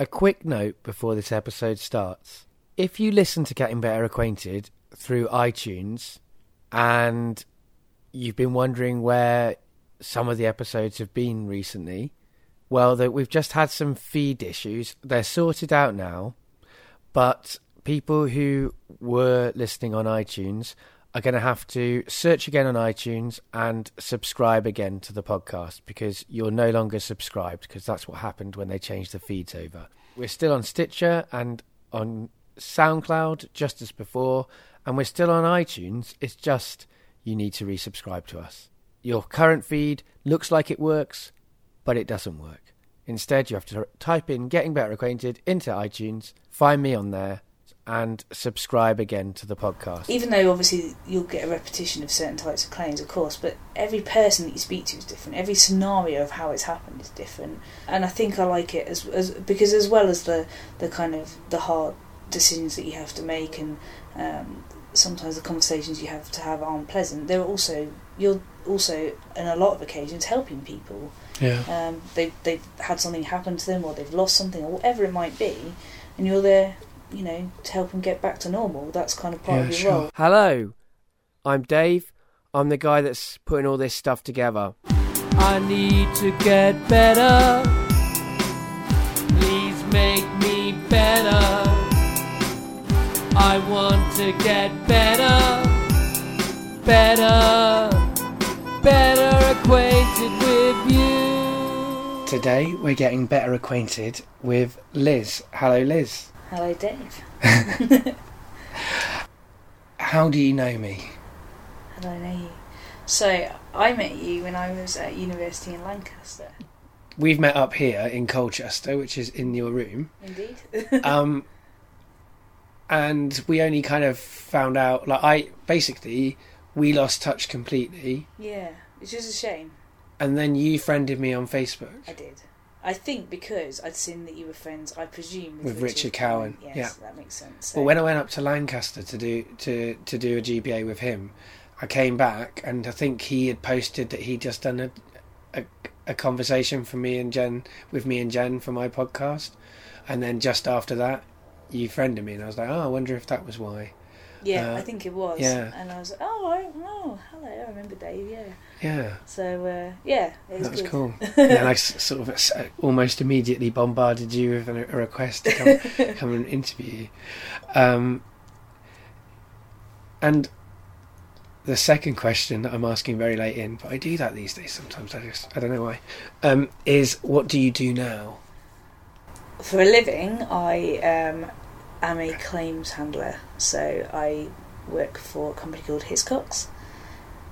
A quick note before this episode starts. If you listen to Getting Better Acquainted through iTunes and you've been wondering where some of the episodes have been recently, well, we've just had some feed issues. They're sorted out now, but people who were listening on iTunes are going to have to search again on iTunes and subscribe again to the podcast because you're no longer subscribed because that's what happened when they changed the feeds over. We're still on Stitcher and on SoundCloud just as before, and we're still on iTunes. It's just you need to resubscribe to us. Your current feed looks like it works, but it doesn't work. Instead, you have to type in Getting Better Acquainted into iTunes, find me on there, and subscribe again to the podcast. Even though obviously you'll get a repetition of certain types of claims, of course, but every person that you speak to is different. Every scenario of how it's happened is different, and I think I like it as, as because as well as the the kind of the hard decisions that you have to make and um, sometimes the conversations you have to have aren't pleasant. They're also you're also in a lot of occasions helping people. Yeah. Um, they they've had something happen to them or they've lost something or whatever it might be, and you're there you know, to help them get back to normal. That's kind of part Yeah, of your sure. role. Hello, I'm Dave. I'm the guy that's putting all this stuff together. I need to get better. Please make me better. I want to get better, better, better acquainted with you. Today we're getting better acquainted with Liz. Hello, Liz. Hello, Dave. How do you know me? How do I know you. So I met you when I was at university in Lancaster. We've met up here in Colchester, which is in your room. Indeed. um, and we only kind of found out like I basically we lost touch completely, yeah, which is a shame. and then you friended me on Facebook I did. I think because I'd seen that you were friends, I presume with, With Richard Cowan, Yes, yeah. that makes sense. So, Well, when I went up to Lancaster to do to to do a GBA with him, I came back and I think he had posted that he'd just done a a, a conversation for me and Jen with me and Jen for my podcast, and then just after that, you friended me, and I was like, oh, I wonder if that was why. yeah, uh, I think it was. yeah. And I was like, oh, I, oh, hello, I remember Dave. Yeah. Yeah. So uh, yeah, it was That was good. cool. and then I sort of almost immediately bombarded you with a, a request to come, come and interview you. Um, and the second question that I'm asking very late in, but I do that these days sometimes. I just I don't know why. Um, is what do you do now? For a living, I um, am a claims handler. So I work for a company called Hiscox.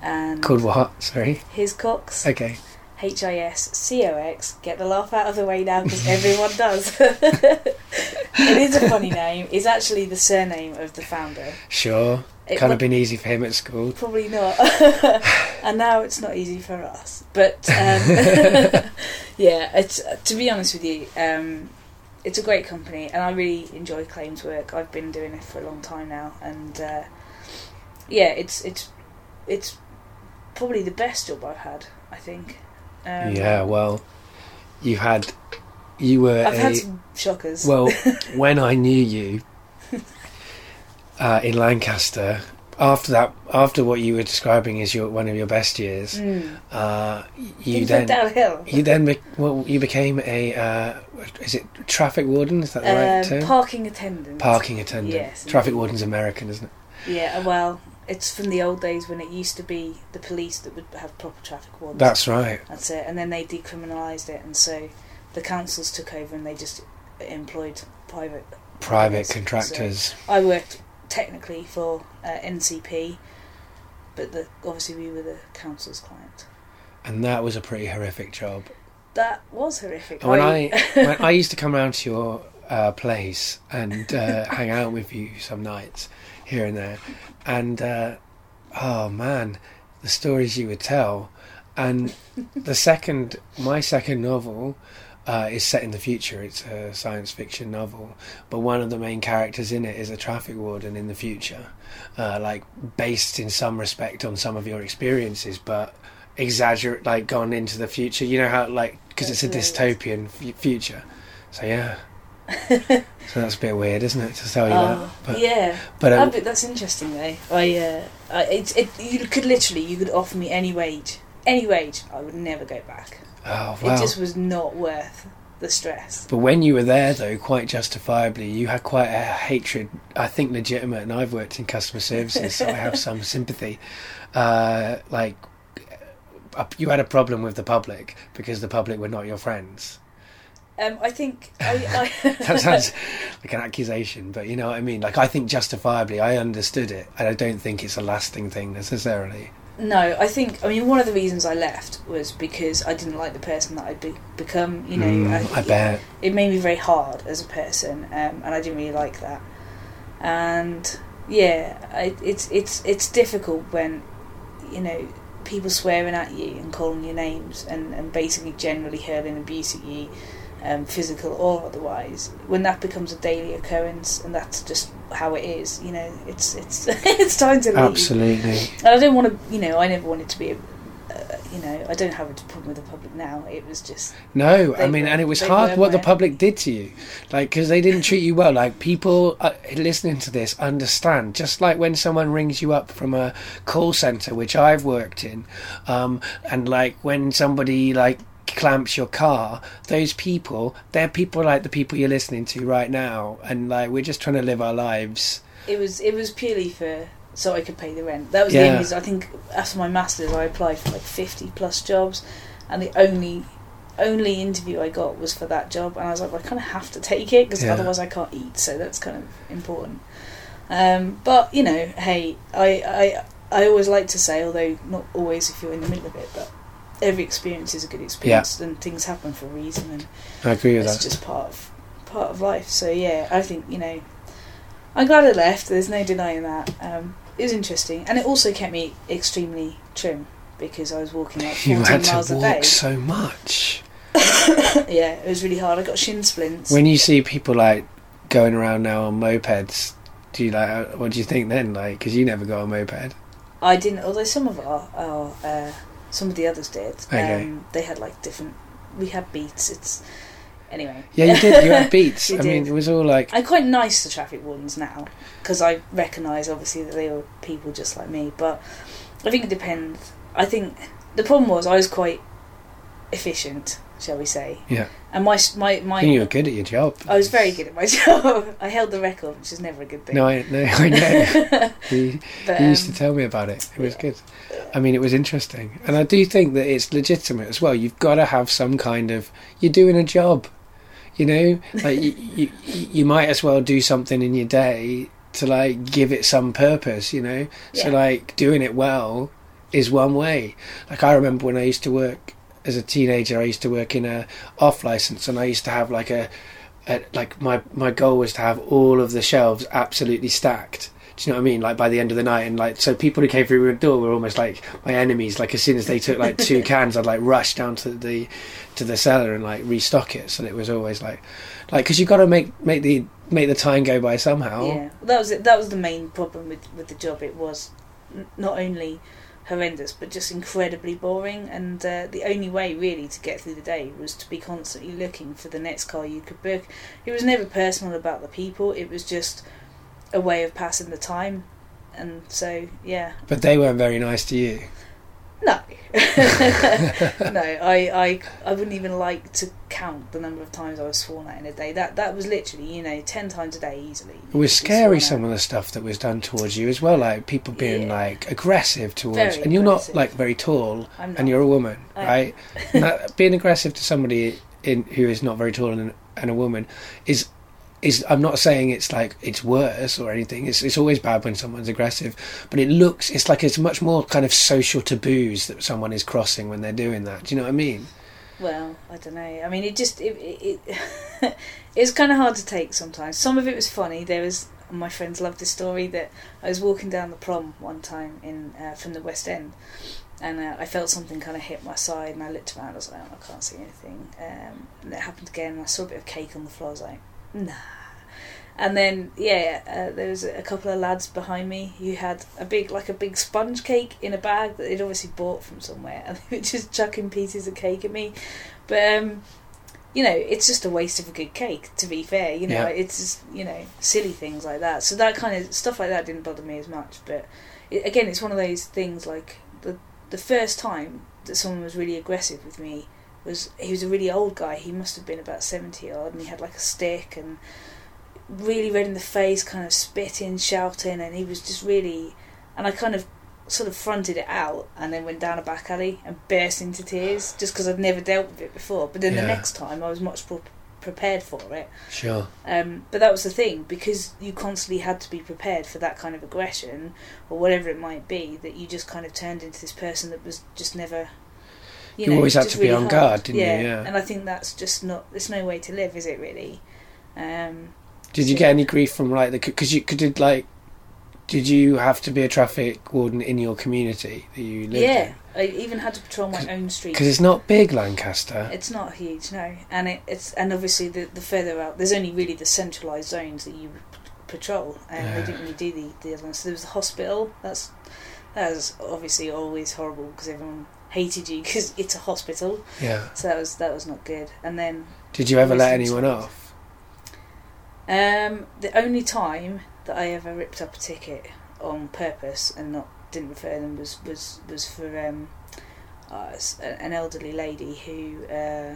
And Called what? Sorry. Hiscox, Okay. H I S C O X. Get the laugh out of the way now because everyone does. it is a funny name. It's actually the surname of the founder. Sure. It Kind wa- of been easy for him at school. Probably not. and now it's not easy for us. But um, yeah, it's to be honest with you, um, it's a great company, and I really enjoy claims work. I've been doing it for a long time now, and uh, yeah, it's it's it's probably the best job I've had. I think. Um, yeah. Well, you had. You were I've a, had some shockers. Well, when I knew you uh, in Lancaster, after that, after what you were describing as your one of your best years, Mm. uh, you Things then downhill. you then be, well, you became a uh, is it traffic warden? Is that the right Um, term? parking attendant. Parking attendant. Yes, Traffic warden's American, isn't it? Yeah, well, it's from the old days when it used to be the police that would have proper traffic wardens. That's right. That's it. And then they decriminalised it, and so the councils took over and they just employed private. Private contractors. I worked technically for uh, NCP, but the, obviously we were the council's client. and that was a pretty horrific job. That was horrific. And when I when I used to come round to your uh, place and uh, hang out with you some nights here and there, and uh, oh man, the stories you would tell, and the second my second novel. Uh, is set in the future. It's a science fiction novel, but one of the main characters in it is a traffic warden in the future, uh, like based in some respect on some of your experiences, but exaggerate, like gone into the future. You know how, like, because it's a dystopian f- future. So yeah, so that's a bit weird, isn't it, to tell you that? Oh, But, yeah, but um, that's interesting though. I, uh, I it's it. You could literally, you could offer me any wage, any wage. I would never go back. oh wow. It just was not worth the stress. But when you were there, though, quite justifiably, you had quite a hatred. I think legitimate, and I've worked in customer services, so I have some sympathy. Uh, like, uh, you had a problem with the public because the public were not your friends. Um, I think I, I That sounds like an accusation, but you know what I mean. Like, I think justifiably, I understood it, and I don't think it's a lasting thing necessarily. No, I think. I mean, one of the reasons I left was because I didn't like the person that I'd be, become. You know, Mm, I bet. it made me very hard as a person, um, and I didn't really like that. And yeah, I, it's it's it's difficult when you know people swearing at you and calling you names and, and basically generally hurling abuse at you, um, physical or otherwise. When that becomes a daily occurrence, and that's just how it is, you know, it's it's it's time to leave. Absolutely. And I don't want to, you know, I never wanted to be, a, uh, you know, I don't have a problem with the public now. It was just, No, I mean, were- and it was hard what the public did to you, like because they didn't treat you well. Like people uh, listening to this understand, just like when someone rings you up from a call center, which I've worked in, um, and like when somebody like clamps your car, those people, they're people like the people you're listening to right now, and like we're just trying to live our lives. it was, it was purely for so I could pay the rent. That was Yeah. the only reason. I think after my masters, I applied for like fifty plus jobs, and the only only interview I got was for that job, and I was like, well, I kind of have to take it because Yeah. otherwise I can't eat. So that's kind of important. Um, but you know, hey, I, I I always like to say, although not always if you're in the middle of it, but every experience is a good experience, and things happen for a reason, and I agree with it's that. It's just part of part of life. So yeah, I think you know, I'm glad I left. There's no denying that. Um, it was interesting, and it also kept me extremely trim because I was walking like 14 You had miles to a day. walk so much. yeah, it was really hard. I got shin splints. When you see people like going around now on mopeds, do you like? uh, What do you think then? Like, because you never got a moped. I didn't, although some of our, our uh, some of the others did. Okay. Um, they had like different. We had beats. It's anyway. Yeah, you did. You had beats. I mean, it was all like. I'm quite nice to traffic wardens now because I recognise obviously that they were people just like me. But I think it depends. I think the problem was I was quite efficient, shall we say? Yeah. And my my my you were good at your job. I was very good at my job. I held the record, which is never a good thing. No, I, no, I know. you, but, you used to um, tell me about it. It was yeah. good. I mean, it was interesting, and I do think that it's legitimate as well. You've got to have some kind of. You're doing a job, you know. Like you, you, you might as well do something in your day to like give it some purpose, you know. So like doing it well is one way. Like I remember when I used to work as a teenager, I used to work in a off license, and I used to have like a, a like my my goal was to have all of the shelves absolutely stacked. Do you know what I mean? Like by the end of the night, and like so people who came through the door were almost like my enemies. Like as soon as they took like two cans, I'd like rush down to the to the cellar and like restock it. So it was always like like because you've got to make make the make the time go by somehow. Yeah, that was it. That was the main problem with with the job. It was not only horrendous, but just incredibly boring. And uh, the only way really to get through the day was to be constantly looking for the next car you could book. It was never personal about the people. It was just a way of passing the time. And so, yeah, But they weren't very nice to you. no, no, I, I, I wouldn't even like to count the number of times I was sworn at in a day. That that was literally, you know, ten times a day easily. It was scary some of the stuff that was done towards you as well, like people being Yeah. like aggressive towards Very and you're not like very tall and you're a woman, I right? That, being aggressive to somebody in who is not very tall and, and a woman is I'm not saying it's like it's worse or anything. It's it's always bad when someone's aggressive, but it looks it's like it's much more kind of social taboos that someone is crossing when they're doing that. Do you know what I mean? Well, I don't know. I mean, it just it it, it it's kind of hard to take sometimes. Some of it was funny. There was my friends loved this story that I was walking down the prom one time in uh, from the West End, and uh, I felt something kind of hit my side, and I looked around. I was like, oh, I can't see anything. Um, and it happened again, and I saw a bit of cake on the floor. I was like, nah. And then, yeah, uh, there was a couple of lads behind me who had a big, like a big sponge cake in a bag that they'd obviously bought from somewhere, and they were just chucking pieces of cake at me. But um, you know, it's just a waste of a good cake. To be fair, you know, Yeah. it's just you know silly things like that. So that kind of stuff like that didn't bother me as much. But it, again, it's one of those things like the the first time that someone was really aggressive with me was he was a really old guy. He must have been about seventy odd, and he had like a stick and really red in the face, kind of spitting, shouting, and he was just really. And I kind of sort of fronted it out and then went down a back alley and burst into tears just because I'd never dealt with it before. But then Yeah. the next time I was much more prepared for it. Sure. Um, but that was the thing because you constantly had to be prepared for that kind of aggression or whatever it might be. That you just kind of turned into this person that was just never. You always had to be on hard. guard, didn't you? yeah. Yeah. And I think that's just not. There's no way to live, is it? Really. Um, Did you get any grief from like the because you could did like did you have to be a traffic warden in your community that you lived yeah. I even had to patrol my own street. Because it's not big, Lancaster. It's not huge, no, and it, it's and obviously the the further out, there's only really the centralised zones that you patrol, and Yeah. they didn't really do the the other ones. So there was the hospital. That's that was obviously always horrible because everyone hated you because it's a hospital. Yeah. So that was that was not good. And then Did you ever let anyone off? um, the only time that I ever ripped up a ticket on purpose and not didn't refer them was was was for um, uh, an elderly lady who. Uh,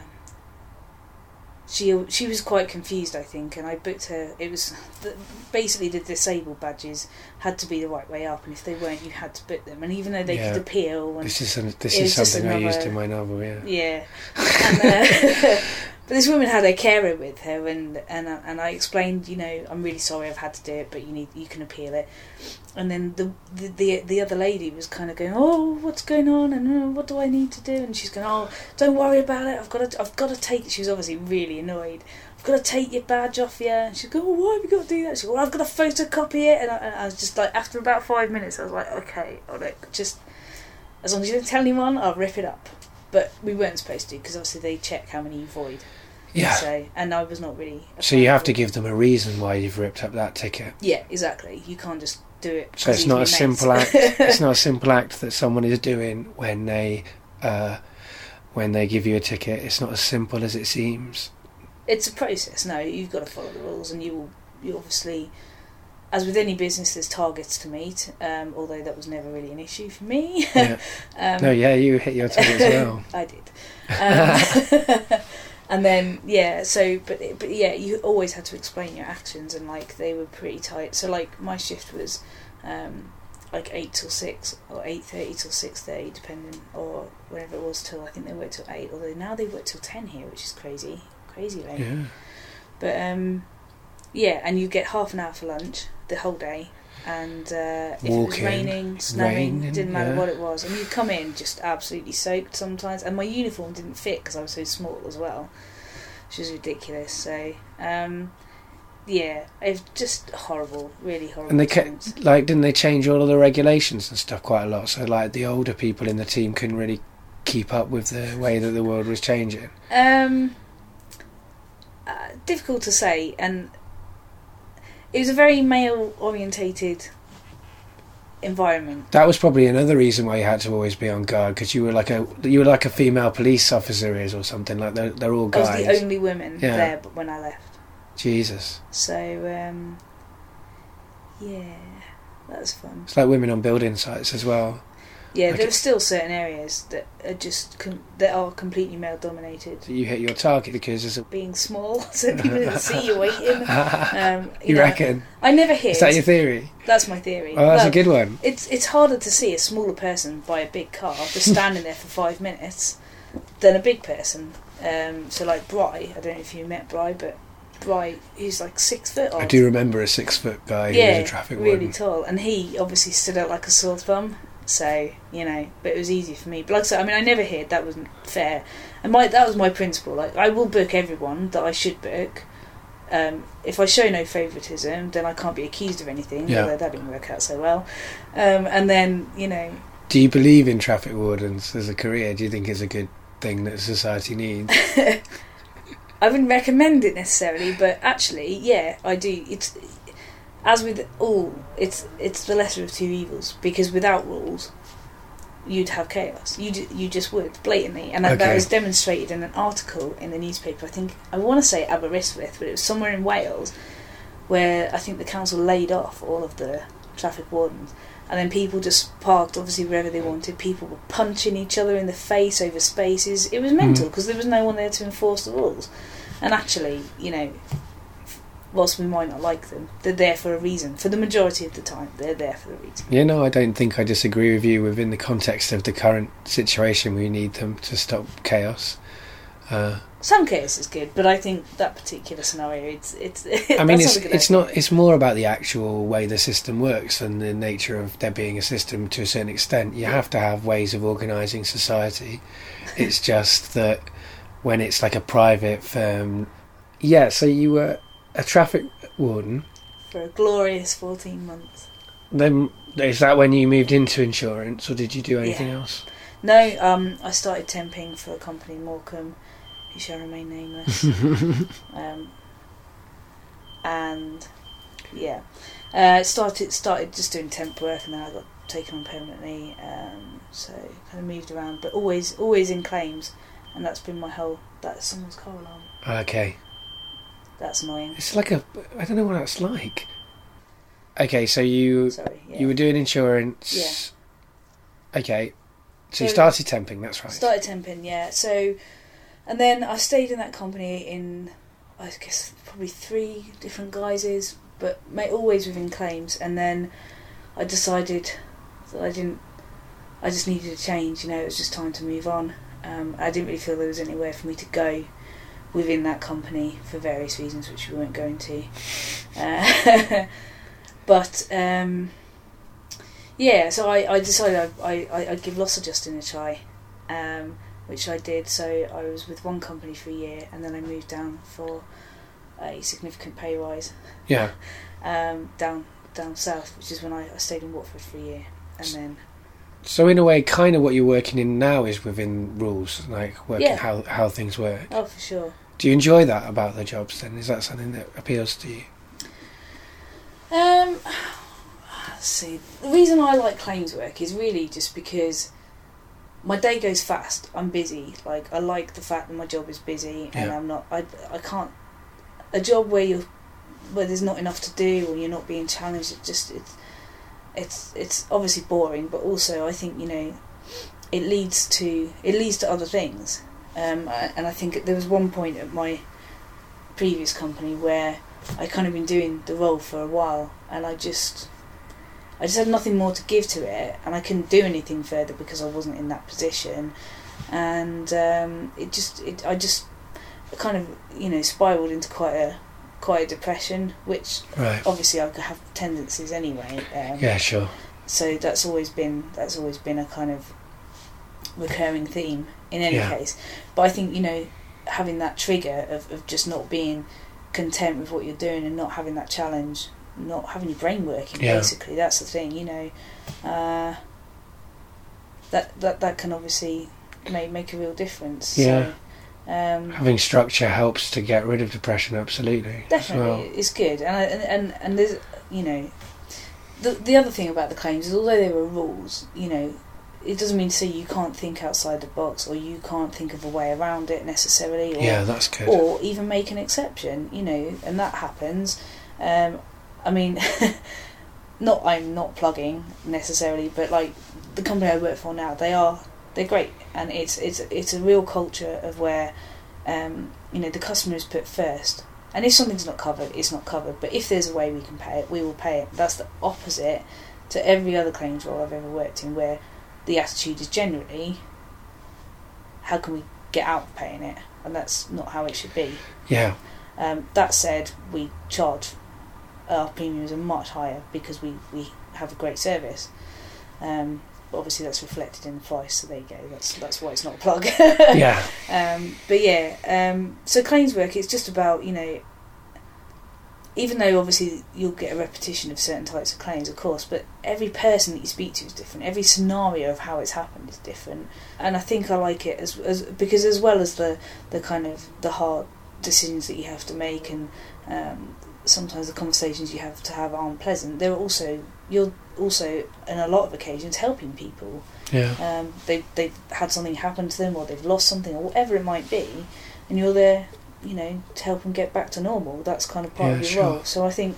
she she was quite confused, I think, and I booked her. It was the, basically the disabled badges had to be the right way up, and if they weren't, you had to book them. And even though they Yeah. could appeal, and This is an, this is something I used in my novel. Yeah. yeah, and, uh, but this woman had a carer with her, and and I- and I explained, you know, I'm really sorry I've had to do it, but you need you can appeal it. And then the the the, the other lady was kind of going, oh, what's going on, and uh, what do I need to do? And she's going, oh, don't worry about it. I've got to I've got to take. She was obviously really annoyed. I've got to take your badge off you. And she's going, oh, why have you got to do that? She's going, well, I've got to photocopy it. And I, and I was just like, after about five minutes, I was like, okay, all right, just as long as you don't tell anyone, I'll rip it up. But we weren't supposed to because obviously they check how many you void. Yeah. So and I was not really. So you have to give them a reason why you've ripped up that ticket. Yeah, exactly. You can't just do it. So it's not a simple act. It's not a simple act that someone is doing when they uh, when they give you a ticket. It's not as simple as it seems. it's a process. No, you've got to follow the rules, and you will. You obviously, as with any business, there's targets to meet. Um, although that was never really an issue for me. Yeah. um, no, yeah, you hit your target as well. I did. Um, and then yeah, so but but yeah, you always had to explain your actions, and like they were pretty tight. So like my shift was um, like eight till six or eight thirty till six thirty, depending, or whatever it was till I think they work till eight. Although now they work till ten here, which is crazy, crazy late. Yeah. But um, yeah, and you get half an hour for lunch the whole day. And uh, if it was raining, snowing, raining, didn't matter yeah. what it was, and you'd come in just absolutely soaked sometimes. And my uniform didn't fit because I was so small as well, which was ridiculous. So um, yeah, it's just horrible, really horrible. And they times. kept like, didn't they change all of the regulations and stuff quite a lot? So like the older people in the team couldn't really keep up with the way that the world was changing. Um, uh, difficult to say, and it was a very male orientated environment. That was probably another reason why you had to always be on guard because you were like a you were like a female police officer is or something like they're they're all I was the only woman Yeah. there, but when I left, Jesus, so um, yeah, that was fun. it's like women on building sites as well. Yeah, Like there are still certain areas that are just com- that are completely male dominated. So you hit your target because there's a. Being small, so people didn't see you waiting. Um, you know, reckon? I never hit. Is that your theory? That's my theory. Oh, that's Well, a good one. It's it's harder to see a smaller person by a big car just standing there for five minutes than a big person. Um, so like Bry, I don't know if you met Bry, but Bry, he's like six foot. I do remember a six foot guy who yeah, was a traffic really warden. tall, and he obviously stood out like a sore thumb. So you know, but it was easy for me. But like I said, I mean, I never hid. That wasn't fair, and my that was my principle. Like I will book everyone that I should book. Um, if I show no favouritism, then I can't be accused of anything. Yeah. Although that didn't work out so well. Um, and then you know, Do you believe in traffic wardens as a career? Do you think it's a good thing that society needs? I wouldn't recommend it necessarily, but actually, yeah, I do. It's as with all, it's it's the lesser of two evils because without rules, you'd have chaos. You ju- you just would blatantly, and that, that was demonstrated in an article in the newspaper. I think I want to say Aberystwyth, but it was somewhere in Wales, where I think the council laid off all of the traffic wardens, and then people just parked obviously wherever they wanted. People were punching each other in the face over spaces. It was mental Mm. because there was no one there to enforce the rules. And actually, you know, whilst we might not like them, they're there for a reason. For the majority of the time, they're there for a reason. Yeah, no, I don't think I disagree with you within the context of the current situation. We need them to stop chaos. Uh, Some chaos is good, but I think that particular scenario, it's it's. I mean, it's not it's idea. not. It's more about the actual way the system works and the nature of there being a system to a certain extent. You have to have ways of organising society. It's just that when it's like a private firm. Yeah. So you were a traffic warden. for a glorious fourteen months. Then is that when you moved into insurance, or did you do anything Yeah. else? No, um, I started temping for a company in Morecambe, who shall remain nameless. um, and yeah, uh, started started just doing temp work, and then I got taken on permanently. Um, so kind of moved around, but always always in claims, and that's been my whole. That's someone's car alarm. Okay. That's annoying. It's like a. I don't know what that's like. Okay, so you Sorry. Yeah. you were doing insurance. Yeah. Okay, so you started temping. That's right. Started temping, yeah. So, and then I stayed in that company in, I guess, probably three different guises, but always within claims. And then I decided that I didn't, I just needed a change. You know, it was just time to move on. Um, I didn't really feel there was anywhere for me to go within that company for various reasons, which we won't go into. Uh, but um, yeah, so I, I decided I, I, I'd give loss adjusting a try, um, which I did. So I was with one company for a year, and then I moved down for a significant pay rise Yeah. um, down down south, which is when I, I stayed in Watford for a year, and then So in a way, kind of what you're working in now is within rules, like working Yeah. how how things work. oh for sure. Do you enjoy that about the jobs? Then is that something that appeals to you? Um, see. The reason I like claims work is really just because my day goes fast. I'm busy. Like I like the fact that my job is busy, and Yeah. I'm not. I I can't. A job where you where there's not enough to do or you're not being challenged. It just it's it's it's obviously boring, but also I think you know it leads to it leads to other things. Um, I- and I think there was one point at my previous company where I kind of been doing the role for a while, and I just, I just had nothing more to give to it, and I couldn't do anything further because I wasn't in that position, and um, it just, it, I just, kind of, you know, spiraled into quite a, quite a depression, which Right. obviously I could have tendencies anyway. Um, Yeah. Sure. so that's always been that's always been a kind of recurring theme in any Yeah. case. But I think you know having that trigger of, of just not being content with what you're doing and not having that challenge, not having your brain working. Yeah. Basically, that's the thing. You know, uh, that that that can obviously make make a real difference. Yeah. So, um, Having structure helps to get rid of depression. Absolutely. Definitely, well. it's good, and I- and and and there's you know, the the other thing about the claims is although there were rules, you know, it doesn't mean to say you can't think outside the box or you can't think of a way around it necessarily, or Yeah, that's good. or even make an exception, you know, and that happens. Um, I mean, not I'm not plugging necessarily, but like the company I work for now, they are they're great, and it's it's it's a real culture of where um, you know the customer is put first. And if something's not covered, it's not covered. But if there's a way we can pay it, we will pay it. That's the opposite to every other claims role I've ever worked in, where the attitude is generally, how can we get out of paying it? And that's not how it should be. yeah. Um, that said, we charge our premiums are much higher because we, we have a great service. Um, but obviously, that's reflected in the price. So there you go. That's that's why it's not a plug. Yeah. Um, but yeah, um, so claims work. It's just about you know. Even though obviously you'll get a repetition of certain types of claims, of course, but every person that you speak to is different. Every scenario of how it's happened is different, and I think I like it as, as because as well as the the kind of the hard decisions that you have to make and um, sometimes the conversations you have to have aren't pleasant. They're also you're also in a lot of occasions helping people. Yeah. Um, they they've had something happen to them or they've lost something or whatever it might be, and you're there, you know, to help them get back to normal. That's kind of part Yeah, of your sure. role. So I think.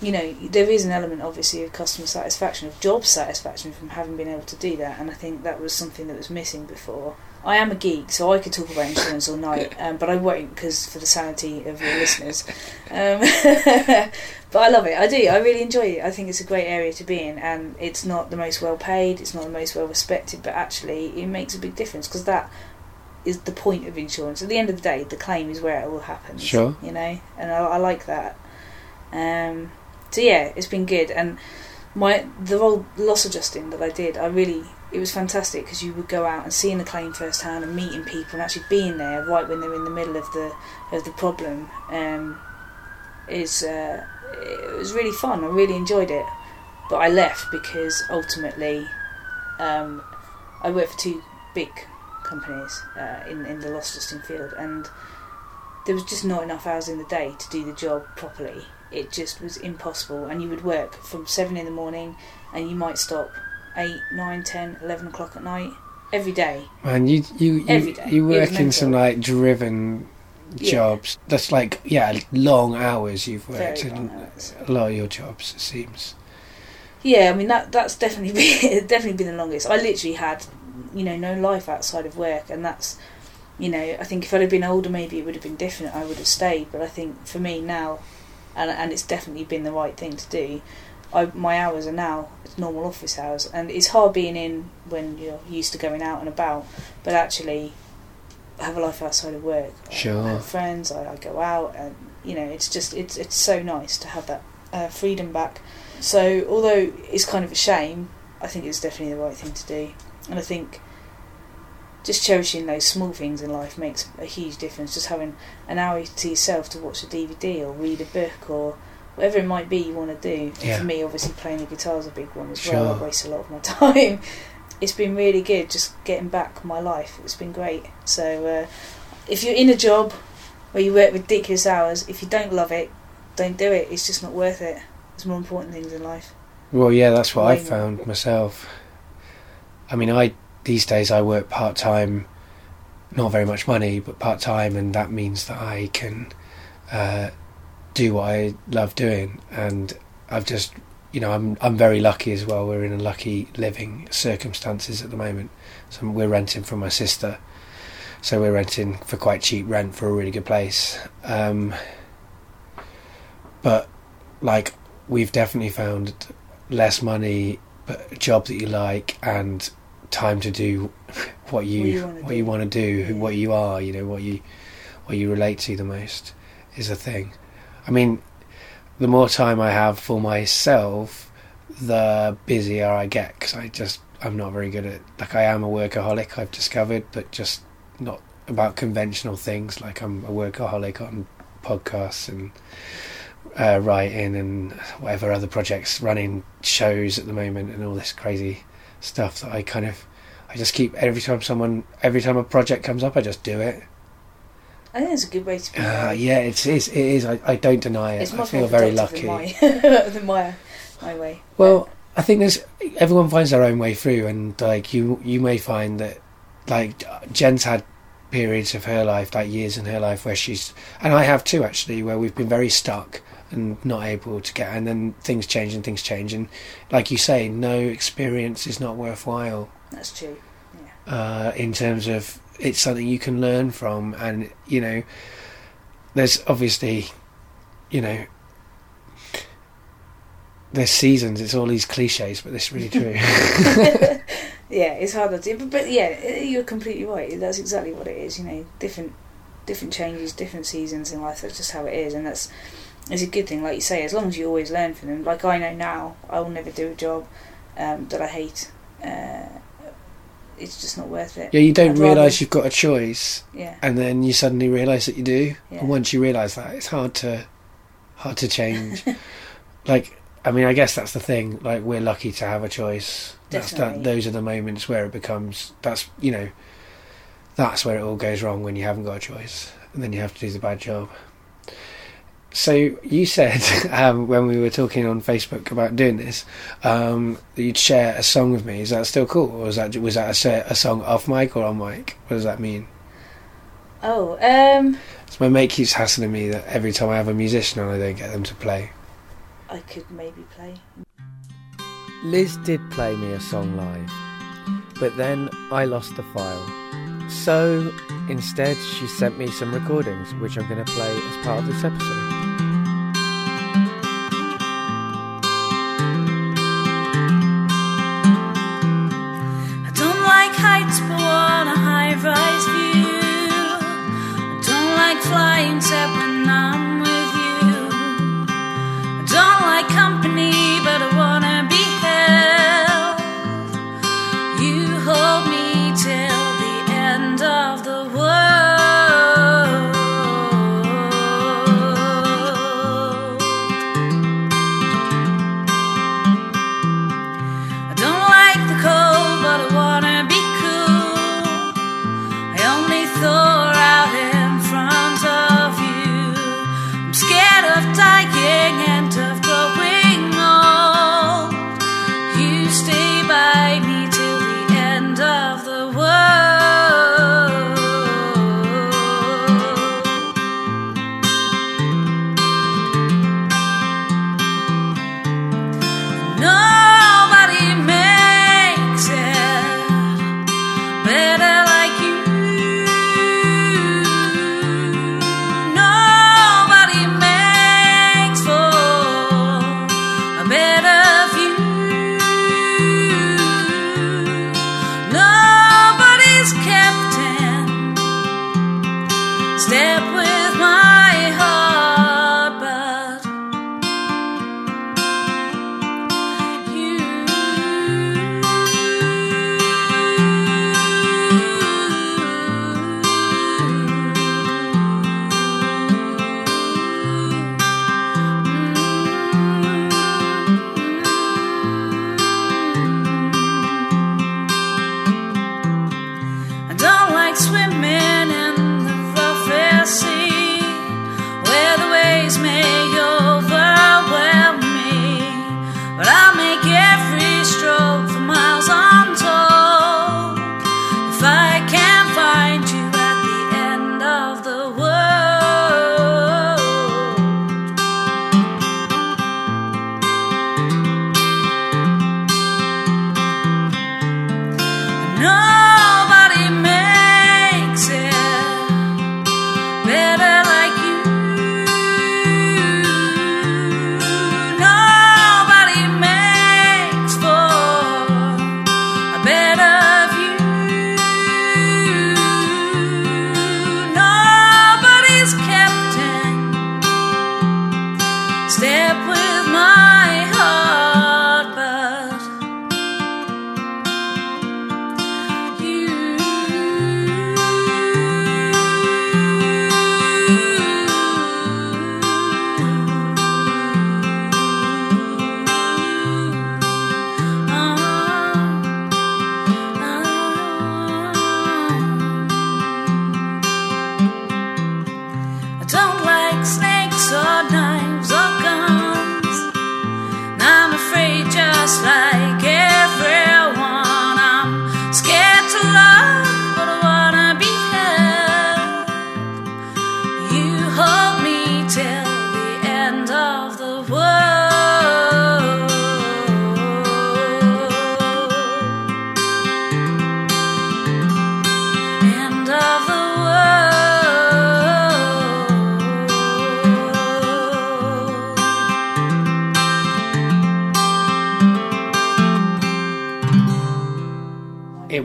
You know, there is an element, obviously, of customer satisfaction, of job satisfaction from having been able to do that, and I think that was something that was missing before. I am a geek, so I could talk about insurance all night, um, but I won't because for the sanity of your listeners. Um, but I love it. I do. I really enjoy it. I think it's a great area to be in, and it's not the most well paid. It's not the most well respected, but actually, it makes a big difference because that is the point of insurance. At the end of the day, the claim is where it all happens. Sure. You know, and I, I like that. Um, so yeah, it's been good, and my the role loss adjusting that I did, I really it was fantastic because you would go out and seeing the claim firsthand and meeting people and actually being there right when they're in the middle of the of the problem um, is uh, it was really fun. I really enjoyed it, but I left because ultimately um, I worked for two big companies uh, in in the loss adjusting field, and there was just not enough hours in the day to do the job properly. It just was impossible, and you would work from seven in the morning, and you might stop eight, nine, ten, eleven o'clock at night every day. Man, you you you, day. you work in some like driven Yeah. jobs. That's like yeah, long hours you've worked in hours. a lot of your jobs. It seems. Yeah, I mean that that's definitely been definitely been the longest. I literally had, you know, no life outside of work, and that's, you know, I think if I'd have been older, maybe it would have been different. I would have stayed, but I think for me now, and and it's definitely been the right thing to do. I my hours are now it's normal office hours, and it's hard being in when you're used to going out and about, but actually. I have a life outside of work. I Sure. have friends. I, I go out, and you know, it's just it's it's so nice to have that uh, freedom back. So although it's kind of a shame, I think it's definitely the right thing to do, and I think just cherishing those small things in life makes a huge difference. Just having an hour to yourself to watch a DVD or read a book or whatever it might be you want to do. Yeah. For me, obviously playing the guitar is a big one as well. I Sure. waste a lot of my time. It's been really good just getting back my life. It's been great. So uh, if you're in a job where you work ridiculous hours, if you don't love it, don't do it. It's just not worth it. There's more important things in life. Well, yeah, that's what I found myself. I mean, I these days I work part time, not very much money, but part time, and that means that I can uh, do what I love doing. And I've just, you know, I'm I'm very lucky as well. We're in a lucky living circumstances at the moment. So we're renting from my sister, so we're renting for quite cheap rent for a really good place. Um, but like we've definitely found less money, but a job that you like and time to do what you What you want to do, who what you are, you know, what you what you relate to the most is a thing. I mean, the more time I have for myself, the busier I get because I just I'm not very good at like I am a workaholic. I've discovered, but just not about conventional things. Like I'm a workaholic on podcasts and uh, writing and whatever other projects, running shows at the moment, and all this crazy stuff that I kind of I just keep every time someone every time a project comes up, I just do it. I think it's a good way to be. Uh, yeah, it is. It is. I, I don't deny it. it's I much feel more very lucky. than my, than my, my way. Well, I think there's everyone finds their own way through, and like you, you may find that like Jen's had periods of her life, like years in her life, where she's and I have too actually, where we've been very stuck and not able to get, and then things change and things change, and like you say, no experience is not worthwhile that's true. uh, in terms of it's something you can learn from, and you know, there's obviously, you know, there's seasons. It's all these cliches, but it's really true. yeah, it's hard to do, but, but yeah, you're completely right. That's exactly what it is. You know, different different changes, different seasons in life. That's just how it is, and that's it's a good thing. Like you say, as long as you always learn from them. Like I know now, I will never do a job um, that I hate. Uh, it's just not worth it. yeah, you don't I'd rather- realise you've got a choice, Yeah, and then you suddenly realise that you do. Yeah. And once you realise that, it's hard to hard to change. like, I mean, I guess that's the thing. Like, we're lucky to have a choice. That's that. Definitely. Those are the moments where it becomes. That's you know. That's where it all goes wrong when you haven't got a choice, and then you have to do the bad job. So you said um, when we were talking on Facebook about doing this, um, that you'd share a song with me. Is that still cool, or was that was that a, se- a song off mic or on mic? What does that mean? Oh, um, So my mate keeps hassling me that every time I have a musician on, I don't get them to play. I could maybe play. Liz did play me a song live, but then I lost the file. So instead, she sent me some recordings, which I'm going to play as part of this episode.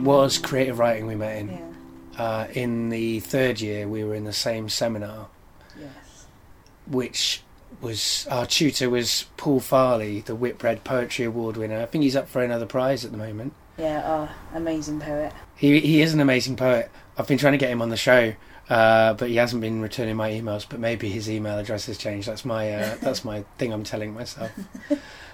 Was creative writing we met in. Yeah. Uh, in the third year, we were in the same seminar, Yes. which was our tutor was Paul Farley, the Whitbread Poetry Award winner. I think he's up for another prize at the moment. Yeah. Oh, amazing poet. He he is an amazing poet. I've been trying to get him on the show, uh, but he hasn't been returning my emails. But maybe his email address has changed. That's my uh, that's my thing. I'm telling myself.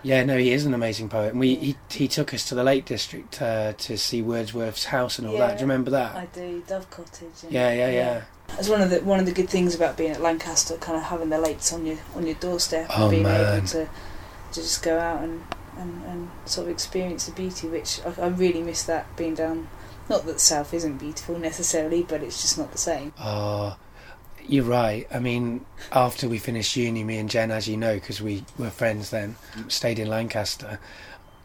Yeah, no, he is an amazing poet, and we he, he took us to the Lake District uh, to see Wordsworth's house and all that. Do you remember that? I do. Dove Cottage. Yeah, yeah, yeah. That's one of the one of the good things about being at Lancaster, kind of having the lakes on your on your doorstep Oh, and being man. able to to just go out and, and, and sort of experience the beauty, which I, I really miss that being down. Not that the south isn't beautiful necessarily, but it's just not the same. Oh, you're right. I mean, after we finished uni, me and Jen, as you know, because we were friends then, stayed in Lancaster.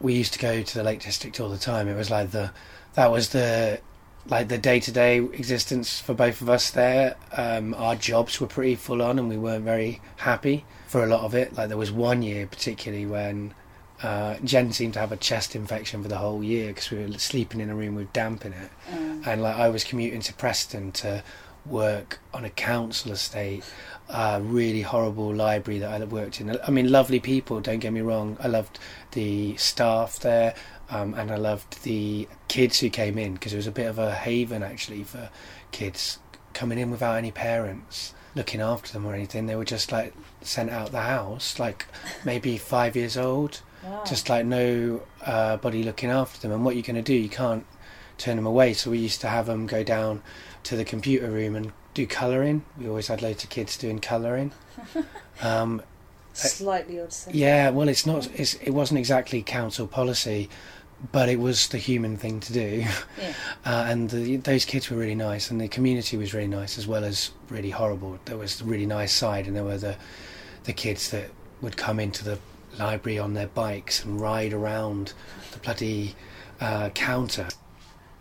We used to go to the Lake District all the time. It was like the, that was the, like the day to day existence for both of us there. Um, our jobs were pretty full on, and we weren't very happy for a lot of it. Like there was one year particularly when. Uh, Jen seemed to have a chest infection for the whole year because we were sleeping in a room with damp in it Um, and like I was commuting to Preston to work on a council estate, a really horrible library that I worked in. I mean, lovely people. Don't get me wrong. I loved the staff there, um, and I loved the kids who came in because it was a bit of a haven actually for kids coming in without any parents looking after them or anything. They were just like sent out the house, like maybe five years old wow. just like no uh, body looking after them. And what you're going to do, you can't turn them away. So we used to have them go down to the computer room and do colouring. We always had loads of kids doing colouring. Um, slightly odd. Thing. yeah, well, it's not. It's, it wasn't exactly council policy, but it was the human thing to do. Yeah. Uh, and the, those kids were really nice, and the community was really nice as well as really horrible. There was the really nice side, and there were the the kids that would come into the library on their bikes and ride around the bloody uh, counter.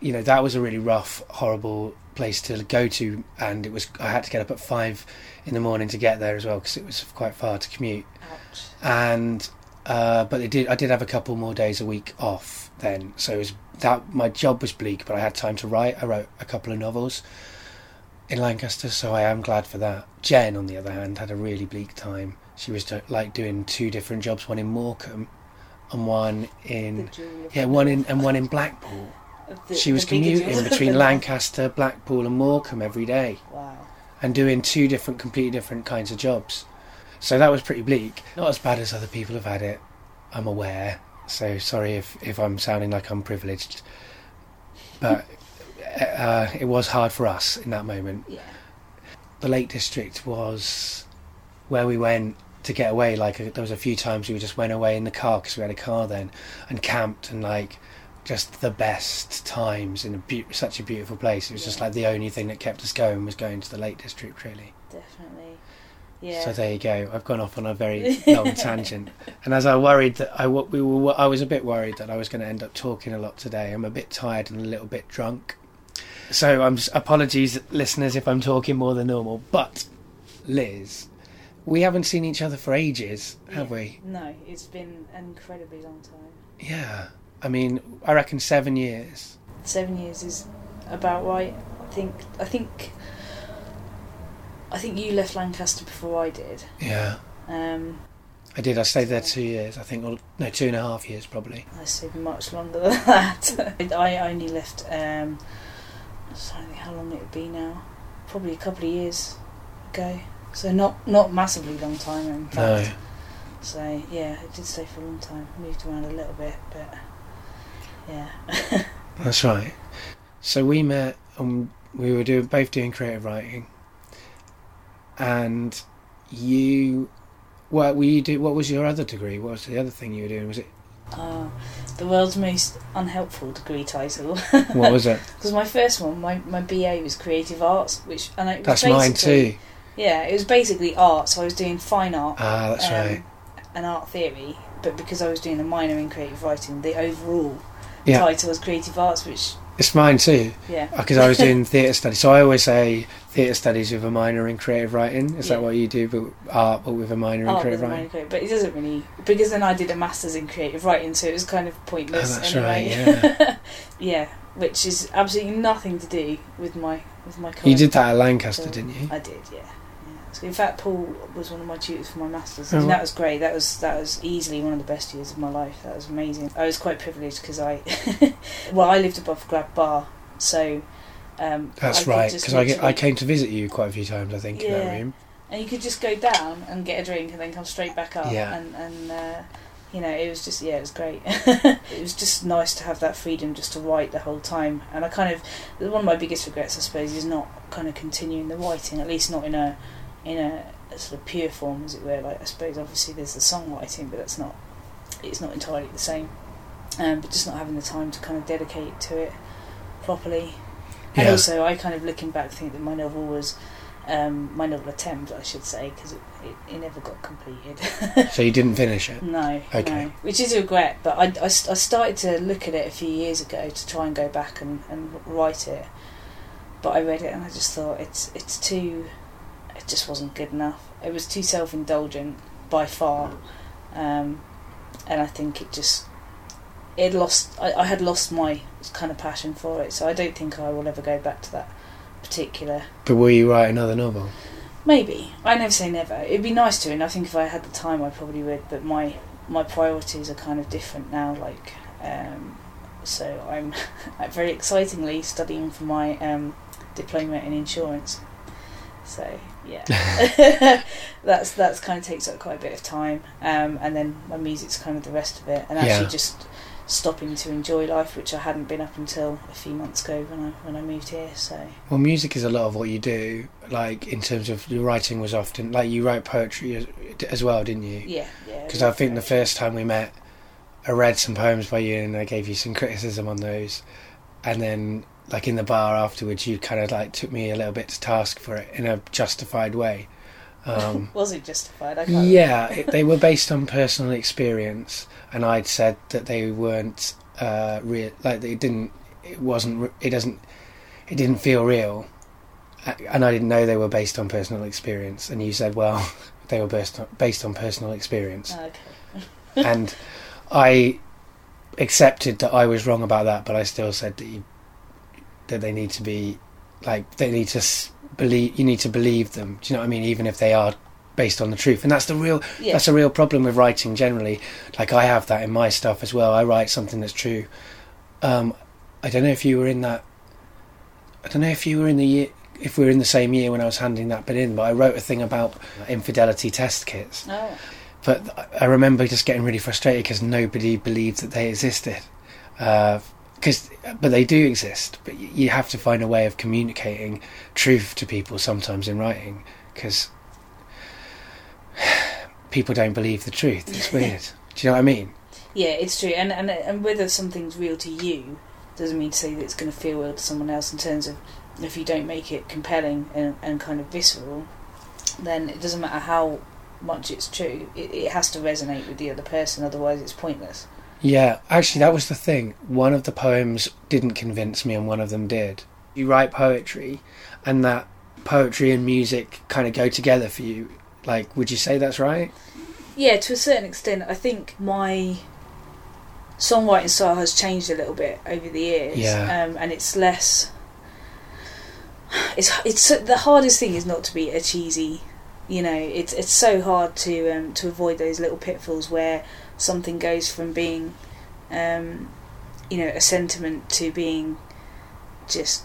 You know that was a really rough, horrible place to go to, and it was. I had to get up at five in the morning to get there as well because it was quite far to commute Ouch. and uh, but it did. I did have a couple more days a week off then, so it was that my job was bleak, but I had time to write. I wrote a couple of novels in Lancaster, so I am glad for that. Jen, on the other hand, had a really bleak time. She was do- like doing two different jobs, one in Morecambe and one in yeah, one in and one in Blackpool. the- she was commuting between Lancaster, Blackpool, and Morecambe every day Wow. and doing two different, completely different kinds of jobs. So that was pretty bleak. Not as bad as other people have had it, I'm aware. So sorry if, if I'm sounding like I'm privileged. But uh, it was hard for us in that moment. Yeah. The Lake District was where we went to get away. Like there was a few times we just went away in the car because we had a car then and camped and like just the best times in a beau- such a beautiful place. It was just like the only thing that kept us going was going to the Lake District really. Definitely. Yeah. So there you go. I've gone off on a very long tangent, and as I worried that I we were, I was a bit worried that I was going to end up talking a lot today. I'm a bit tired and a little bit drunk, so I'm apologies, listeners, if I'm talking more than normal. But Liz, we haven't seen each other for ages, have Yeah. we? No, it's been an incredibly long time. Yeah. I mean, I reckon seven years. Seven years is about right. I think. I think. I think you left Lancaster before I did. Yeah. Um, I did. I stayed there two years. I think, or no, two and a half years probably. I stayed much longer than that. I only left. Um, I don't think how long it would be now. Probably a couple of years ago. So not not massively long time. In No. fact. So yeah, it did stay for a long time. Moved around a little bit, but yeah. That's right. So we met and we were doing both doing creative writing, and you, what were you do? What was your other degree? What was the other thing you were doing? Was it Uh, the world's most unhelpful degree title. what was it? Because my first one, my, my BA was creative arts, which and it was That's mine too. Yeah, it was basically art. So I was doing fine art Ah, that's um, right. and art theory, but because I was doing a minor in creative writing, the overall Yeah, title was creative arts, which it's mine too. yeah, Because I was doing theatre studies, so I always say theatre studies with a minor in creative writing. Is Yeah. that what you do? But art, but with a minor in creative writing. minor but it doesn't really because then I did a masters in creative writing, so it was kind of pointless. Oh, that's anyway. right, yeah, yeah, which is absolutely nothing to do with my with my. You did that at Lancaster, So, didn't you? I did, yeah. Yeah. So in fact, Paul was one of my tutors for my masters, Oh, and that was great. That was that was easily one of the best years of my life. That was amazing. I was quite privileged because I, well, I lived above Grab Bar, so. Um, That's I right. Because I, get- I came to visit you quite a few times. I think in that Yeah. room. and you could just go down and get a drink and then come straight back up Yeah. and and uh, you know, it was just yeah, it was great. it was just nice to have that freedom just to write the whole time. And I kind of one of my biggest regrets, I suppose, is not kind of continuing the writing, at least not in a in a, a sort of pure form, as it were. Like I suppose obviously there's the songwriting, but that's not it's not entirely the same. Um, but just not having the time to kind of dedicate to it properly. And Yeah. also, I kind of looking back think that my novel was um, my novel attempt, I should say, because it, it, it never got completed. So you didn't finish it. No, Okay. no, which is a regret. But I, I, I started to look at it a few years ago to try and go back and, and write it. But I read it and I just thought it's it's too, just wasn't good enough. It was too self indulgent by far, um, and I think it just it lost. I, I had lost my kind of passion for it, so I don't think I will ever go back to that particular But will you write another novel? Maybe. I never say never. It'd be nice to, and I think if I had the time, I probably would. But my my priorities are kind of different now. Like, um, so I'm very excitingly studying for my um, diploma in insurance. So yeah, that's that's kind of takes up quite a bit of time. Um, and then my music's kind of the rest of it, and actually Yeah. just stopping to enjoy life, which I hadn't been up until a few months ago when I when I moved here. So Well, music is a lot of what you do. Like in terms of your writing was often like you write poetry as, as well, didn't you? yeah, yeah. Because I think the first time we met, I read some poems by you and I gave you some criticism on those, and then like in the bar afterwards, you kind of like took me a little bit to task for it in a justified way. Um, was it justified? I can't yeah, it, they were based on personal experience, and I'd said that they weren't uh, real. Like they didn't. It wasn't. It doesn't. It didn't feel real, and I didn't know they were based on personal experience. And you said, well, they were based on, based on personal experience, Okay. and I accepted that I was wrong about that, but I still said that you, that they need to be like they need to believe. You need to believe them. Do you know what I mean? Even if they are based on the truth, and that's the real Yeah. that's a real problem with writing generally. Like I have that in my stuff as well. I write something that's true. Um, I don't know if you were in that. I don't know if you were in the year, if we were in the same year when I was handing that bit in. But I wrote a thing about infidelity test kits. Oh. But I- I remember just getting really frustrated because nobody believed that they existed. Because, but they do exist. But you have to find a way of communicating truth to people sometimes in writing because people don't believe the truth. It's weird. Do you know what I mean? Yeah, it's true. And, and and whether something's real to you doesn't mean to say that it's going to feel real to someone else in terms of if you don't make it compelling and, and kind of visceral, then it doesn't matter how much it's true. It, it has to resonate with the other person, otherwise it's pointless. Yeah, actually, that was the thing. One of the poems didn't convince me, and one of them did. You write poetry, and that poetry and music kind of go together for you. Like, would you say that's right? Yeah, to a certain extent, I think my songwriting style has changed a little bit over the years. Yeah. Um, and it's less. It's it's the hardest thing is not to be a cheesy. You know, it's it's so hard to um, to avoid those little pitfalls where something goes from being, um, you know, a sentiment to being just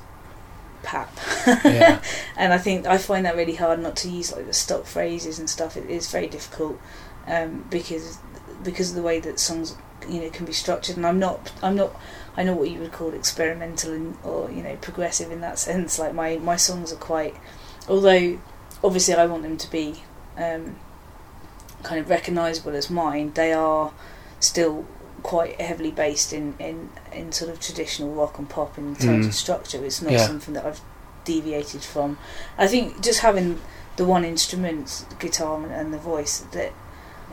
pap. Yeah. and I think I find that really hard not to use like the stock phrases and stuff. It is very difficult um, because because of the way that songs you know can be structured. And I'm not I'm not I know what you would call experimental and or you know progressive in that sense. Like my my songs are quite, although obviously I want them to be um, kind of recognisable as mine. They are still quite heavily based in, in, in sort of traditional rock and pop in terms Mm. of structure. It's not Yeah. something that I've deviated from. I think just having the one instrument, the guitar and, the voice, that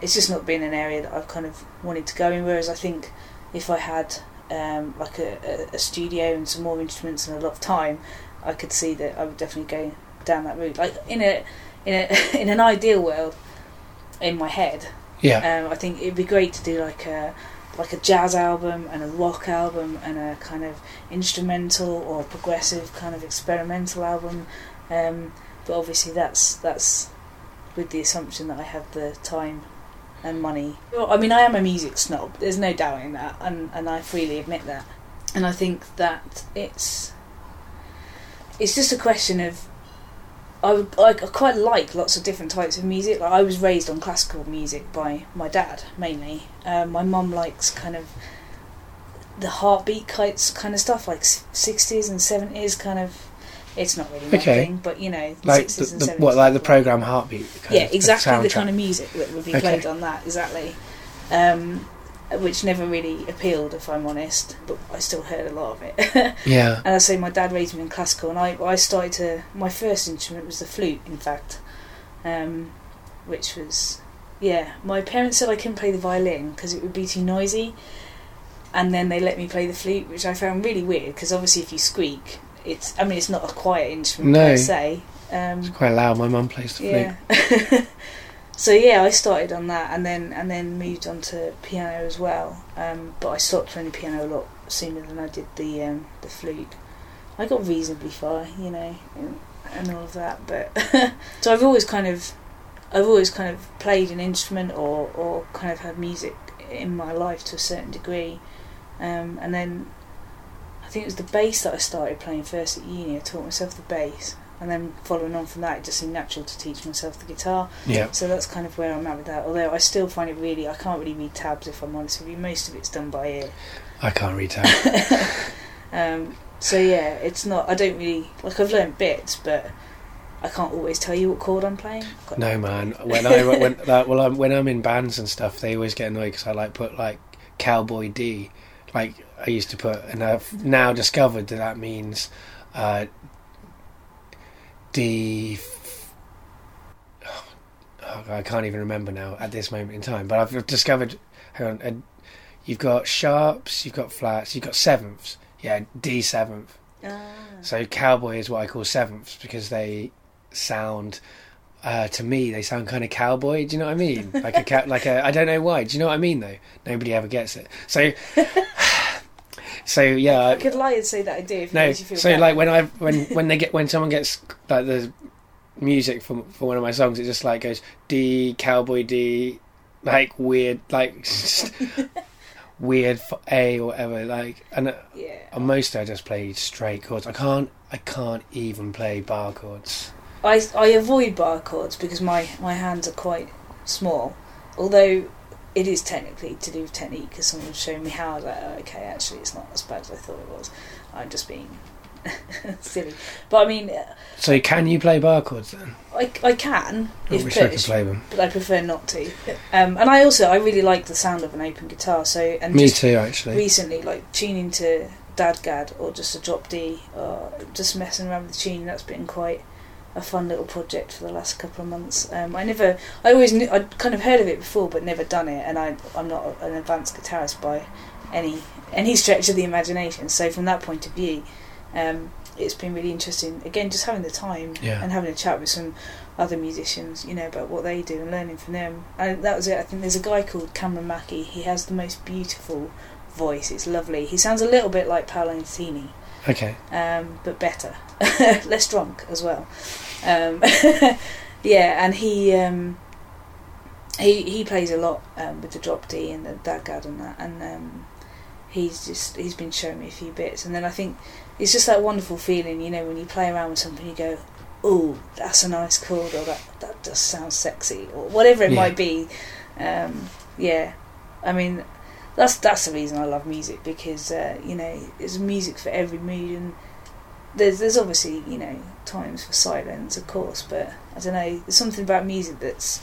it's just not been an area that I've kind of wanted to go in. Whereas I think if I had um, like a, a, a studio and some more instruments and a lot of time, I could see that I would definitely go down that route. Like in a in a in an ideal world, in my head, Yeah. um, I think it'd be great to do like a like a jazz album and a rock album and a kind of instrumental or progressive kind of experimental album. Um, but obviously that's that's with the assumption that I have the time and money. I mean, I am a music snob. There's no doubting that, and and I freely admit that. And I think that it's it's just a question of I, would- I quite like lots of different types of music. Like I was raised on classical music by my dad mainly. Um, my mum likes kind of the heartbeat kites kind of stuff, like sixties and seventies kind of. It's not really my Okay. thing, but you know, Like the, and the 70s what, like the program Heartbeat? kind yeah, the exactly the kind of music that would be Okay. played on that, exactly. Um, which never really appealed, if I'm honest, but I still heard a lot of it. Yeah. and I say my dad raised me in classical, and I, I started to. My first instrument was the flute, in fact, um, which was. Yeah, my parents said I couldn't play the violin because it would be too noisy, and then they let me play the flute, which I found really weird because obviously if you squeak, it's. I mean, it's not a quiet instrument No. per se. Um, It's quite loud. My mum plays the flute. yeah. so yeah, I started on that, and then and then moved on to piano as well. Um, but I stopped playing the piano a lot sooner than I did the um, the flute. I got reasonably far, you know, and, and all of that. But so I've always kind of, I've always kind of played an instrument or or kind of had music in my life to a certain degree. Um, and then I think it was the bass that I started playing first at uni. I taught myself the bass, and then following on from that, it just seemed natural to teach myself the guitar. Yeah. So that's kind of where I'm at with that. Although I still find it really, I can't really read tabs if I'm honest with you. Most of it's done by ear. I can't read tabs. Um, so yeah, it's not. I don't really like. I've learned bits, but I can't always tell you what chord I'm playing. No man, when I when like, well I'm, when I'm in bands and stuff, they always get annoyed because I like put like cowboy D, like I used to put, and I've now discovered that that means uh, D. f- Oh, I can't even remember now at this moment in time, but I've discovered. Hang on, you've got sharps, you've got flats, you've got sevenths. Yeah, D seventh. Ah. So cowboy is what I call sevenths because they sound uh, to me they sound kind of cowboy. Do you know what I mean? Like a cow, like a I don't know why. Do you know what I mean though? Nobody ever gets it. So so yeah. I could lie and say that I do. If No, you feel so better. like when I when when they get when someone gets like the music for for one of my songs, it just like goes D cowboy D, like weird like weird for A or whatever like and. uh, yeah, on most I just play straight chords. I can't. I can't even play bar chords. I I avoid bar chords because my my hands are quite small. Although it is technically to do with technique because someone was showing me how. I was like, oh, okay, actually, it's not as bad as I thought it was. I'm just being silly. But I mean, So can you play bar chords then? I, I can I if wish I could play them. but I prefer not to. Um, and I also I really like the sound of an open guitar. So and Me too, actually. recently, like tuning to Dadgad or just a drop D or just messing around with the tuning, that's been quite a fun little project for the last couple of months. Um, I never, I always knew, I'd kind of heard of it before, but never done it, and I, I'm not an advanced guitarist by any any stretch of the imagination. So from that point of view, um, it's been really interesting. Again, just having the time Yeah. and having a chat with some other musicians, you know, about what they do and learning from them. And that was it. I think there's a guy called Cameron Mackey. He has the most beautiful voice. It's lovely. He sounds a little bit like Paolo Nutini, Okay. um, but better, less drunk as well. Um, yeah, and he um, he he plays a lot um, with the drop D and the Dadgad and that, and um, he's just he's been showing me a few bits, and then I think it's just that wonderful feeling, you know, when you play around with something, you go, "Oh, that's a nice chord," or "That that does sound sexy," or whatever it Yeah. might be. Um, yeah, I mean, that's that's the reason I love music because uh, you know there's music for every mood and there's there's obviously you know times for silence of course but I don't know there's something about music that's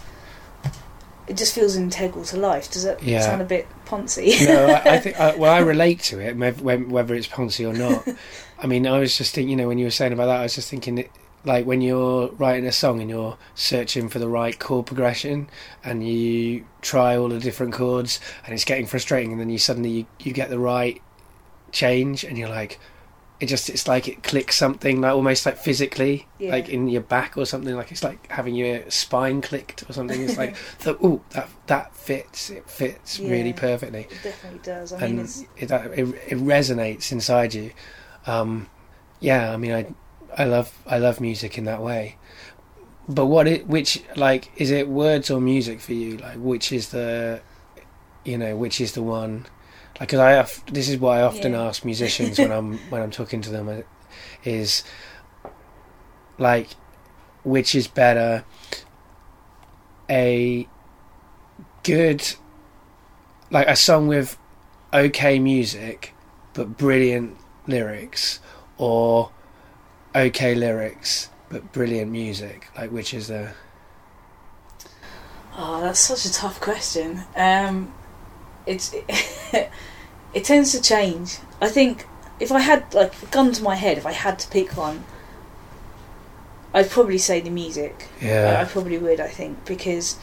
it just feels integral to life does it Yeah. sound a bit poncy no, I, I think. I, well, I relate to it, when- whether it's poncy or not. I mean, I was just thinking. You know, when you were saying about that, I was just thinking. It, like when you're writing a song and you're searching for the right chord progression, and you try all the different chords, and it's getting frustrating, and then you suddenly you, you get the right change, and you're like, it just it's like it clicks something like almost like physically Yeah. like in your back or something like it's like having your spine clicked or something. It's like the, ooh that that fits it fits really perfectly. It definitely does. I mean and it's it, it it resonates inside you. Um yeah i mean i i love i love music in that way. But what it which like is it words or music for you? Like which is the you know which is the one? Like 'cause i have, this is what i often Yeah. ask musicians when i'm when i'm talking to them uh, is like which is better, a good, like a song with okay music but brilliant lyrics, or okay lyrics but brilliant music? Like, which is the Oh, that's such a tough question. Um, it's it it tends to change. I think if I had like a gun to my head, if I had to pick one, I'd probably say the music. I, I probably would. I think because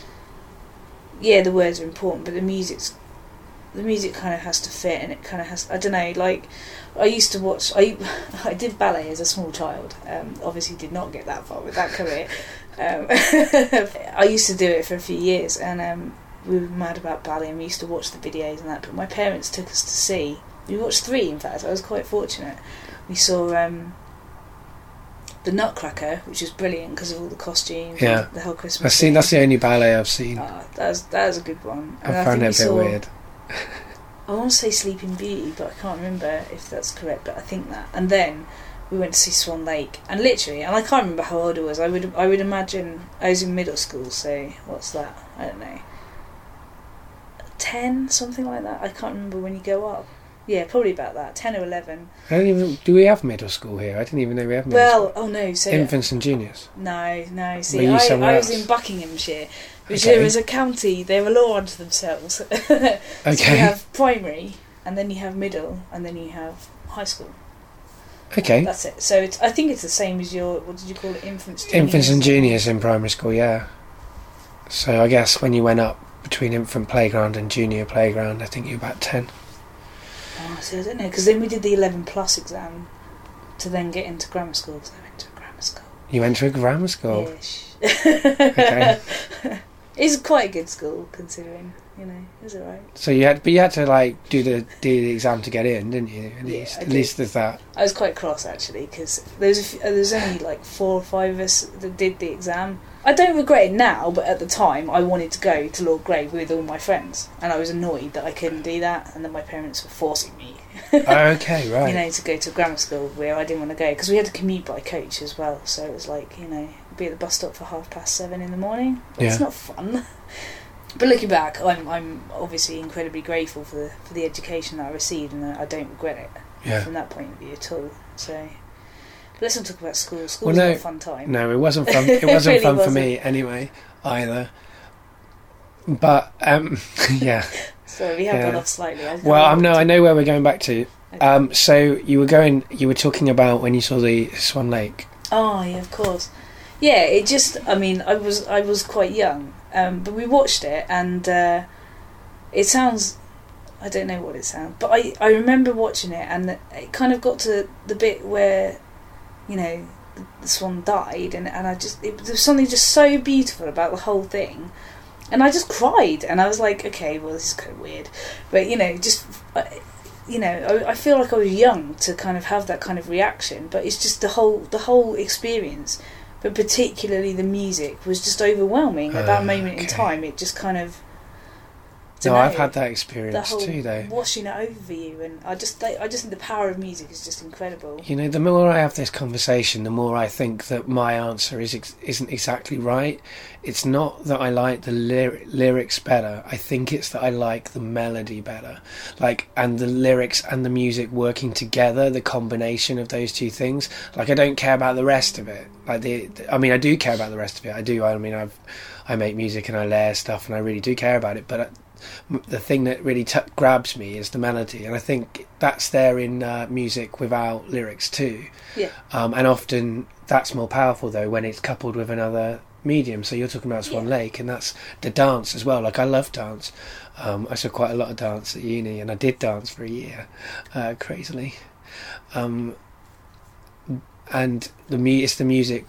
yeah, the words are important, but the music's the music kind of has to fit, and it kind of has. I don't know. Like I used to watch. I I did ballet as a small child. Um, obviously, did not get that far with that career. Um, I used to do it for a few years, and um, we were mad about ballet, and we used to watch the videos and that. But my parents took us to see. We watched three, in fact. I was quite fortunate. We saw um, the Nutcracker, which was brilliant because of all the costumes. Yeah. the whole Christmas. I've seen. thing. That's the only ballet I've seen. Ah, that was that was a good one. And I found it a bit weird. I want to say Sleeping Beauty, but I can't remember if that's correct. But I think that. And then we went to see Swan Lake, and literally, and I can't remember how old I was. I would I would imagine I was in middle school. So what's that? I don't know. Ten, something like that. I can't remember when you go up. Yeah, probably about that. Ten or eleven. I don't even. Do we have middle school here? I didn't even know we have middle Well, school. oh no. So Infants and juniors. no, no. See, I, I was in Buckinghamshire, which Okay. there is a county. They're a law unto themselves. So you have primary, and then you have middle, and then you have high school. okay. That's it. So it's. I think it's the same as your. What did you call it? Infants. Infants and juniors? juniors in primary school. Yeah. So I guess when you went up between infant playground and junior playground, I think you were about ten. Oh, see, I don't know because then we did the eleven plus exam to then get into grammar school. Because I went to a grammar school. You went to a grammar school. Ish. Okay. it's quite a good school considering. You know, is it was alright. So you had, but you had to like do the do the exam to get in, didn't you? At Yeah, least, at least there's that. I was quite cross actually because there was a few, there was only like four or five of us that did the exam. I don't regret it now, but at the time I wanted to go to Lord Grey with all my friends, and I was annoyed that I couldn't do that, and that my parents were forcing me, oh, okay, right. you know, to go to grammar school where I didn't want to go because we had to commute by coach as well. So it was like you know be at the bus stop for half past seven in the morning. Yeah. It's not fun. But looking back, I'm I'm obviously incredibly grateful for the for the education that I received, and I don't regret it yeah. from that point of view at all. So, but let's not talk about school. School Well, was no, not a fun time. No, it wasn't fun. It It wasn't really fun for wasn't. me anyway, either. But um, yeah. So we have Yeah. gone off slightly. I Well, I'm no, I know where we're going back to. Okay. Um, so you were going, you were talking about when you saw the Swan Lake. Oh yeah, of course. Yeah, it just. I mean, I was I was quite young, um, but we watched it, and uh, it sounds. I don't know what it sounds, but I I remember watching it, and it kind of got to the bit where, you know, the, the swan died, and and I just it, there was something just so beautiful about the whole thing, and I just cried, and I was like, okay, well this is kind of weird, but you know, just. You know, I, I feel like I was young to kind of have that kind of reaction, but it's just the whole the whole experience, but particularly the music was just overwhelming at that Ah, moment in time. It just kind of No, I've had that the experience whole too, though. washing it over you, and I just think, I just think the power of music is just incredible. You know, the more I have this conversation, the more I think that my answer is ex- isn't exactly right. It's not that I like the lyri- lyrics better. I think it's that I like the melody better, like and the lyrics and the music working together. The combination of those two things. Like I don't care about the rest of it. Like the, I mean, I do care about the rest of it. I do. I mean, I've I make music and I layer stuff, and I really do care about it. But the thing that really t- grabs me is the melody, and I think that's there in uh, music without lyrics too. Yeah. Um, and often that's more powerful though when it's coupled with another medium. So you're talking about Swan Yeah. Lake, and that's the dance as well. Like I love dance. Um, I saw quite a lot of dance at uni, and I did dance for a year, uh, crazily. Um, and the mu- it's the music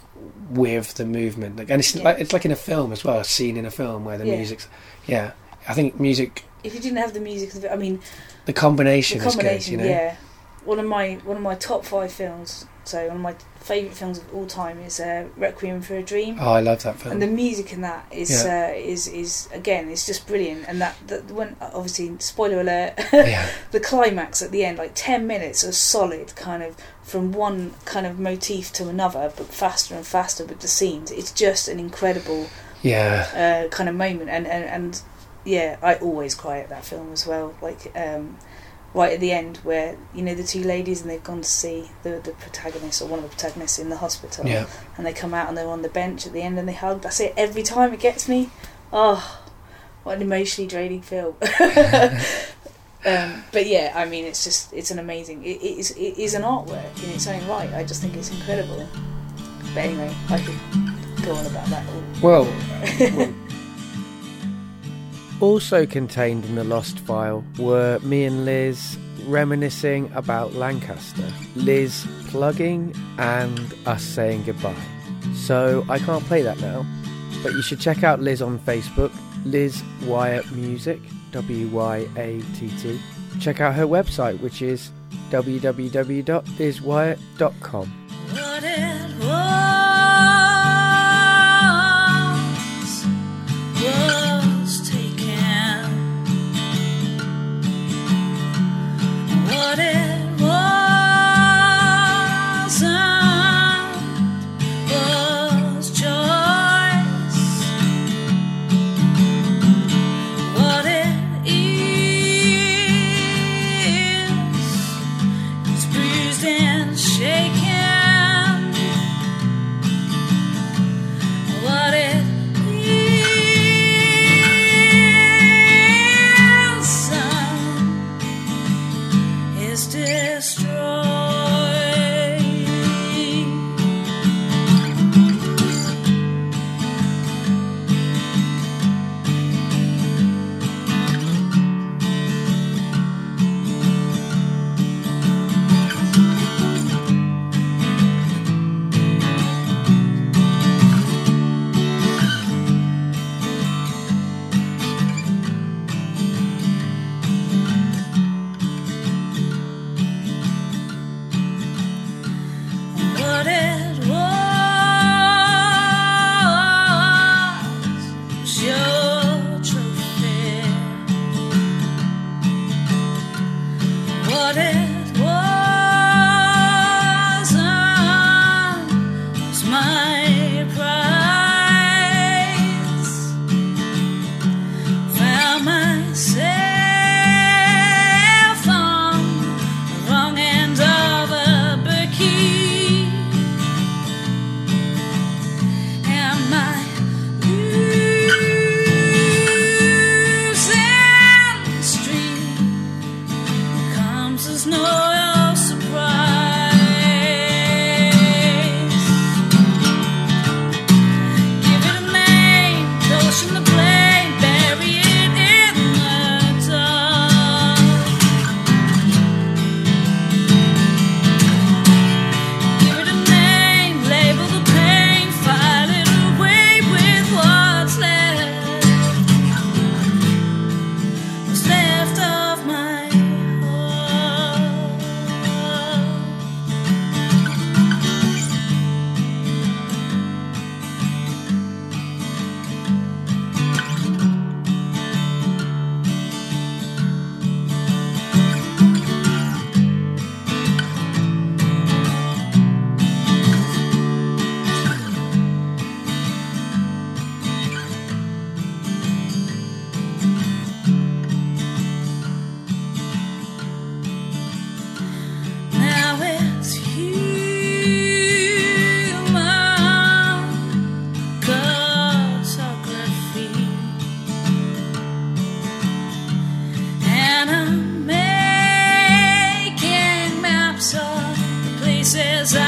with the movement, like, and it's Yeah. like it's like in a film as well, a scene in a film where the Yeah. music's yeah. I think music, If you didn't have the music, I mean, the combination, the combination, is good. You know, yeah. One of my one of my top five films So one of my favourite films of all time is uh, Requiem for a Dream. Oh, I love that film. And the music in that is Yeah. uh, is is again it's just brilliant and that, that when obviously spoiler alert yeah, the climax at the end like 10 minutes of solid kind of from one kind of motif to another but faster and faster with the scenes it's just an incredible yeah, uh, kind of moment and, and and yeah I always cry at that film as well like um right at the end where you know the two ladies and they've gone to see the the protagonist or one of the protagonists in the hospital yeah. and they come out and they're on the bench at the end and they hug. That's it. Every time it gets me. Oh, what an emotionally draining film. um, but yeah, I mean, it's just it's an amazing. It, it is it is an artwork in its own right. I just think it's incredible. But anyway, I could go on about that all. Well, also contained in the Lost file were me and Liz reminiscing about Lancaster, Liz plugging and us saying goodbye. So I can't play that now, but you should check out Liz on Facebook, Liz Wyatt Music, W Y A T T. Check out her website, which is www.lizwyatt.com. What What eh? it the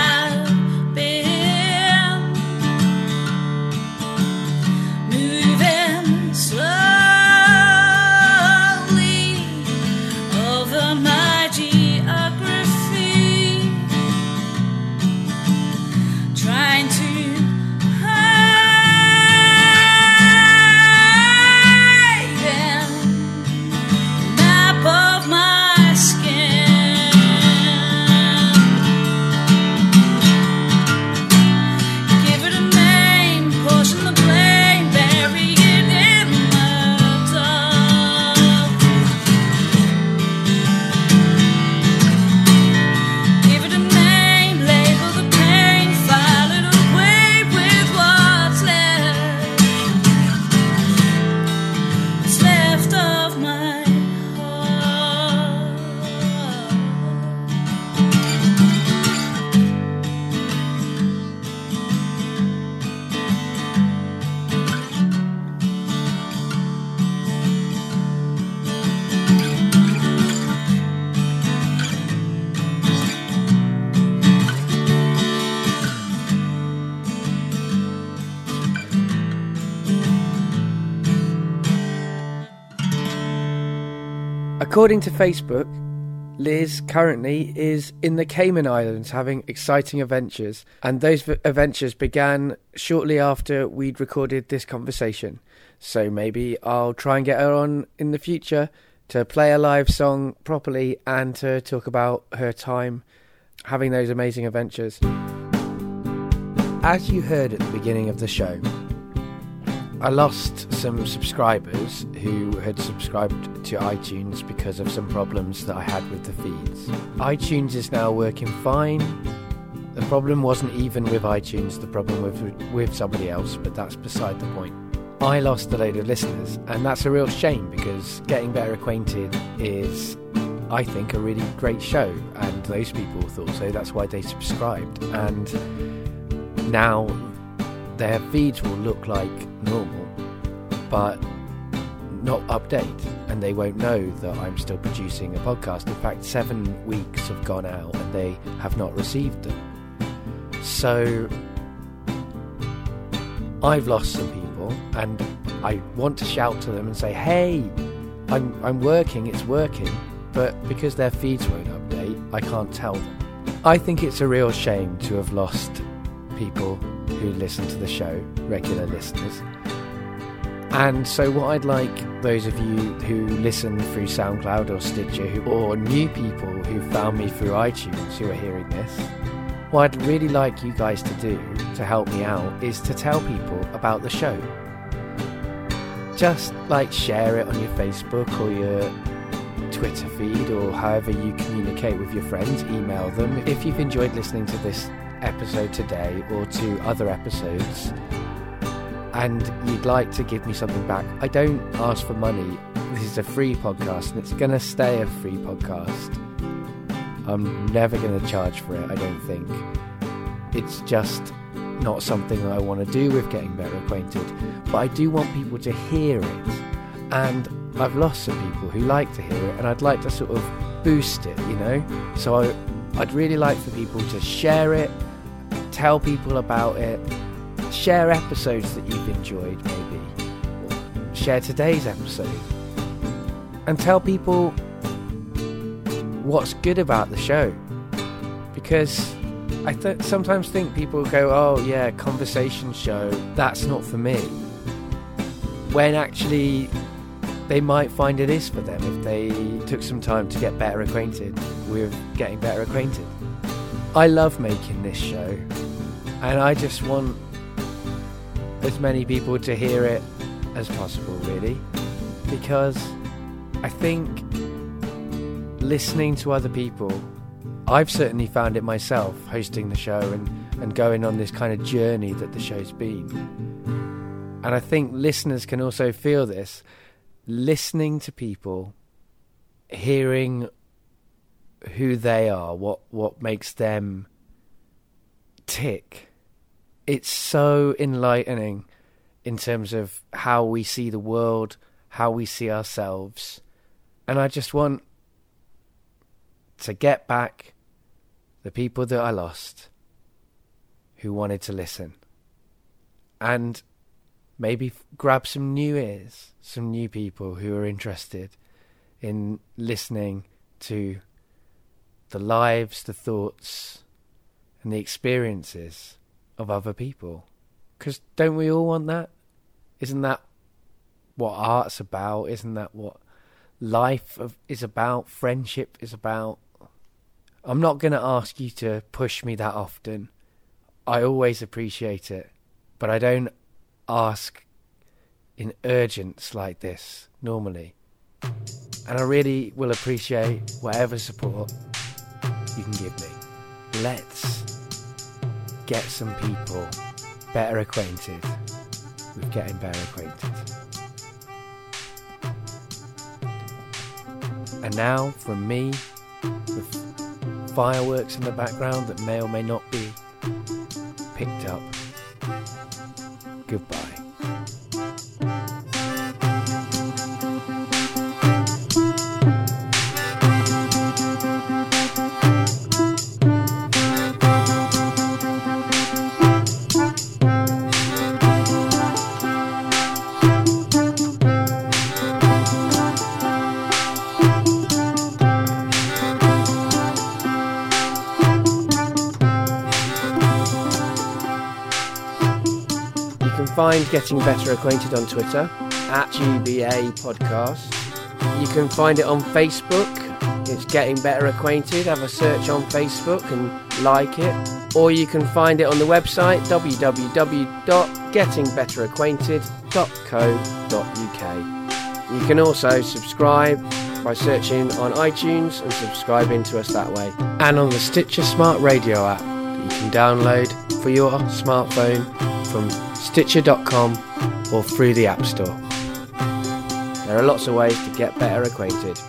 According to Facebook, Liz currently is in the Cayman Islands having exciting adventures, and those v- adventures began shortly after we'd recorded this conversation. So maybe I'll try and get her on in the future to play a live song properly and to talk about her time having those amazing adventures. As you heard at the beginning of the show, I lost some subscribers who had subscribed to iTunes because of some problems that I had with the feeds. iTunes is now working fine. The problem wasn't even with iTunes, the problem was with, somebody else, but that's beside the point. I lost a load of listeners, and that's a real shame because getting better acquainted is, I think, a really great show, and those people thought so. That's why they subscribed, and now their feeds will look like normal, but not update, and they won't know that I'm still producing a podcast. In fact, seven weeks have gone out and they have not received them. So I've lost some people, and I want to shout to them and say, "Hey, I'm I'm working. It's working." But because their feeds won't update, I can't tell them. I think it's a real shame to have lost people who listen to the show, regular listeners. And so, what I'd like those of you who listen through SoundCloud or Stitcher, who, or new people who found me through iTunes who are hearing this, what I'd really like you guys to do to help me out is to tell people about the show. Just like share it on your Facebook or your Twitter feed or however you communicate with your friends, email them. If you've enjoyed listening to this episode today or to other episodes and you'd like to give me something back, I don't ask for money. This is a free podcast and it's going to stay a free podcast. I'm never going to charge for it, I don't think. It's just not something that I want to do with getting better acquainted, but I do want people to hear it. And I've lost some people who like to hear it, and I'd like to sort of boost it, you know? So I, I'd really like for people to share it, tell people about it, share episodes that you've enjoyed, maybe. Share today's episode. And tell people what's good about the show. Because I th- sometimes think people go, oh, yeah, conversation show, that's not for me. When actually, they might find it is for them if they took some time to get better acquainted with getting better acquainted. I love making this show, and I just want as many people to hear it as possible, really, because I think listening to other people, I've certainly found it myself hosting the show and, and going on this kind of journey that the show's been. And I think listeners can also feel this listening to people, hearing who they are, what, what makes them tick. It's so enlightening in terms of how we see the world, how we see ourselves. And I just want to get back the people that I lost who wanted to listen. And maybe grab some new ears, some new people who are interested in listening to the lives, the thoughts, and the experiences of other people. Because don't we all want that? Isn't that what art's about? Isn't that what life of, is about? Friendship is about? I'm not going to ask you to push me that often. I always appreciate it. But I don't ask in urgence like this normally. And I really will appreciate whatever support you can give me. Let's get some people better acquainted with getting better acquainted. And now, from me, with fireworks in the background that may or may not be picked up, goodbye. Find Getting Better Acquainted on Twitter at GBA Podcast. You can find it on Facebook. It's Getting Better Acquainted. Have a search on Facebook and like it. Or you can find it on the website www.gettingbetteracquainted.co.uk. You can also subscribe by searching on iTunes and subscribing to us that way. And on the Stitcher Smart Radio app that you can download for your smartphone from Stitcher.com or through the App Store. There are lots of ways to get better acquainted.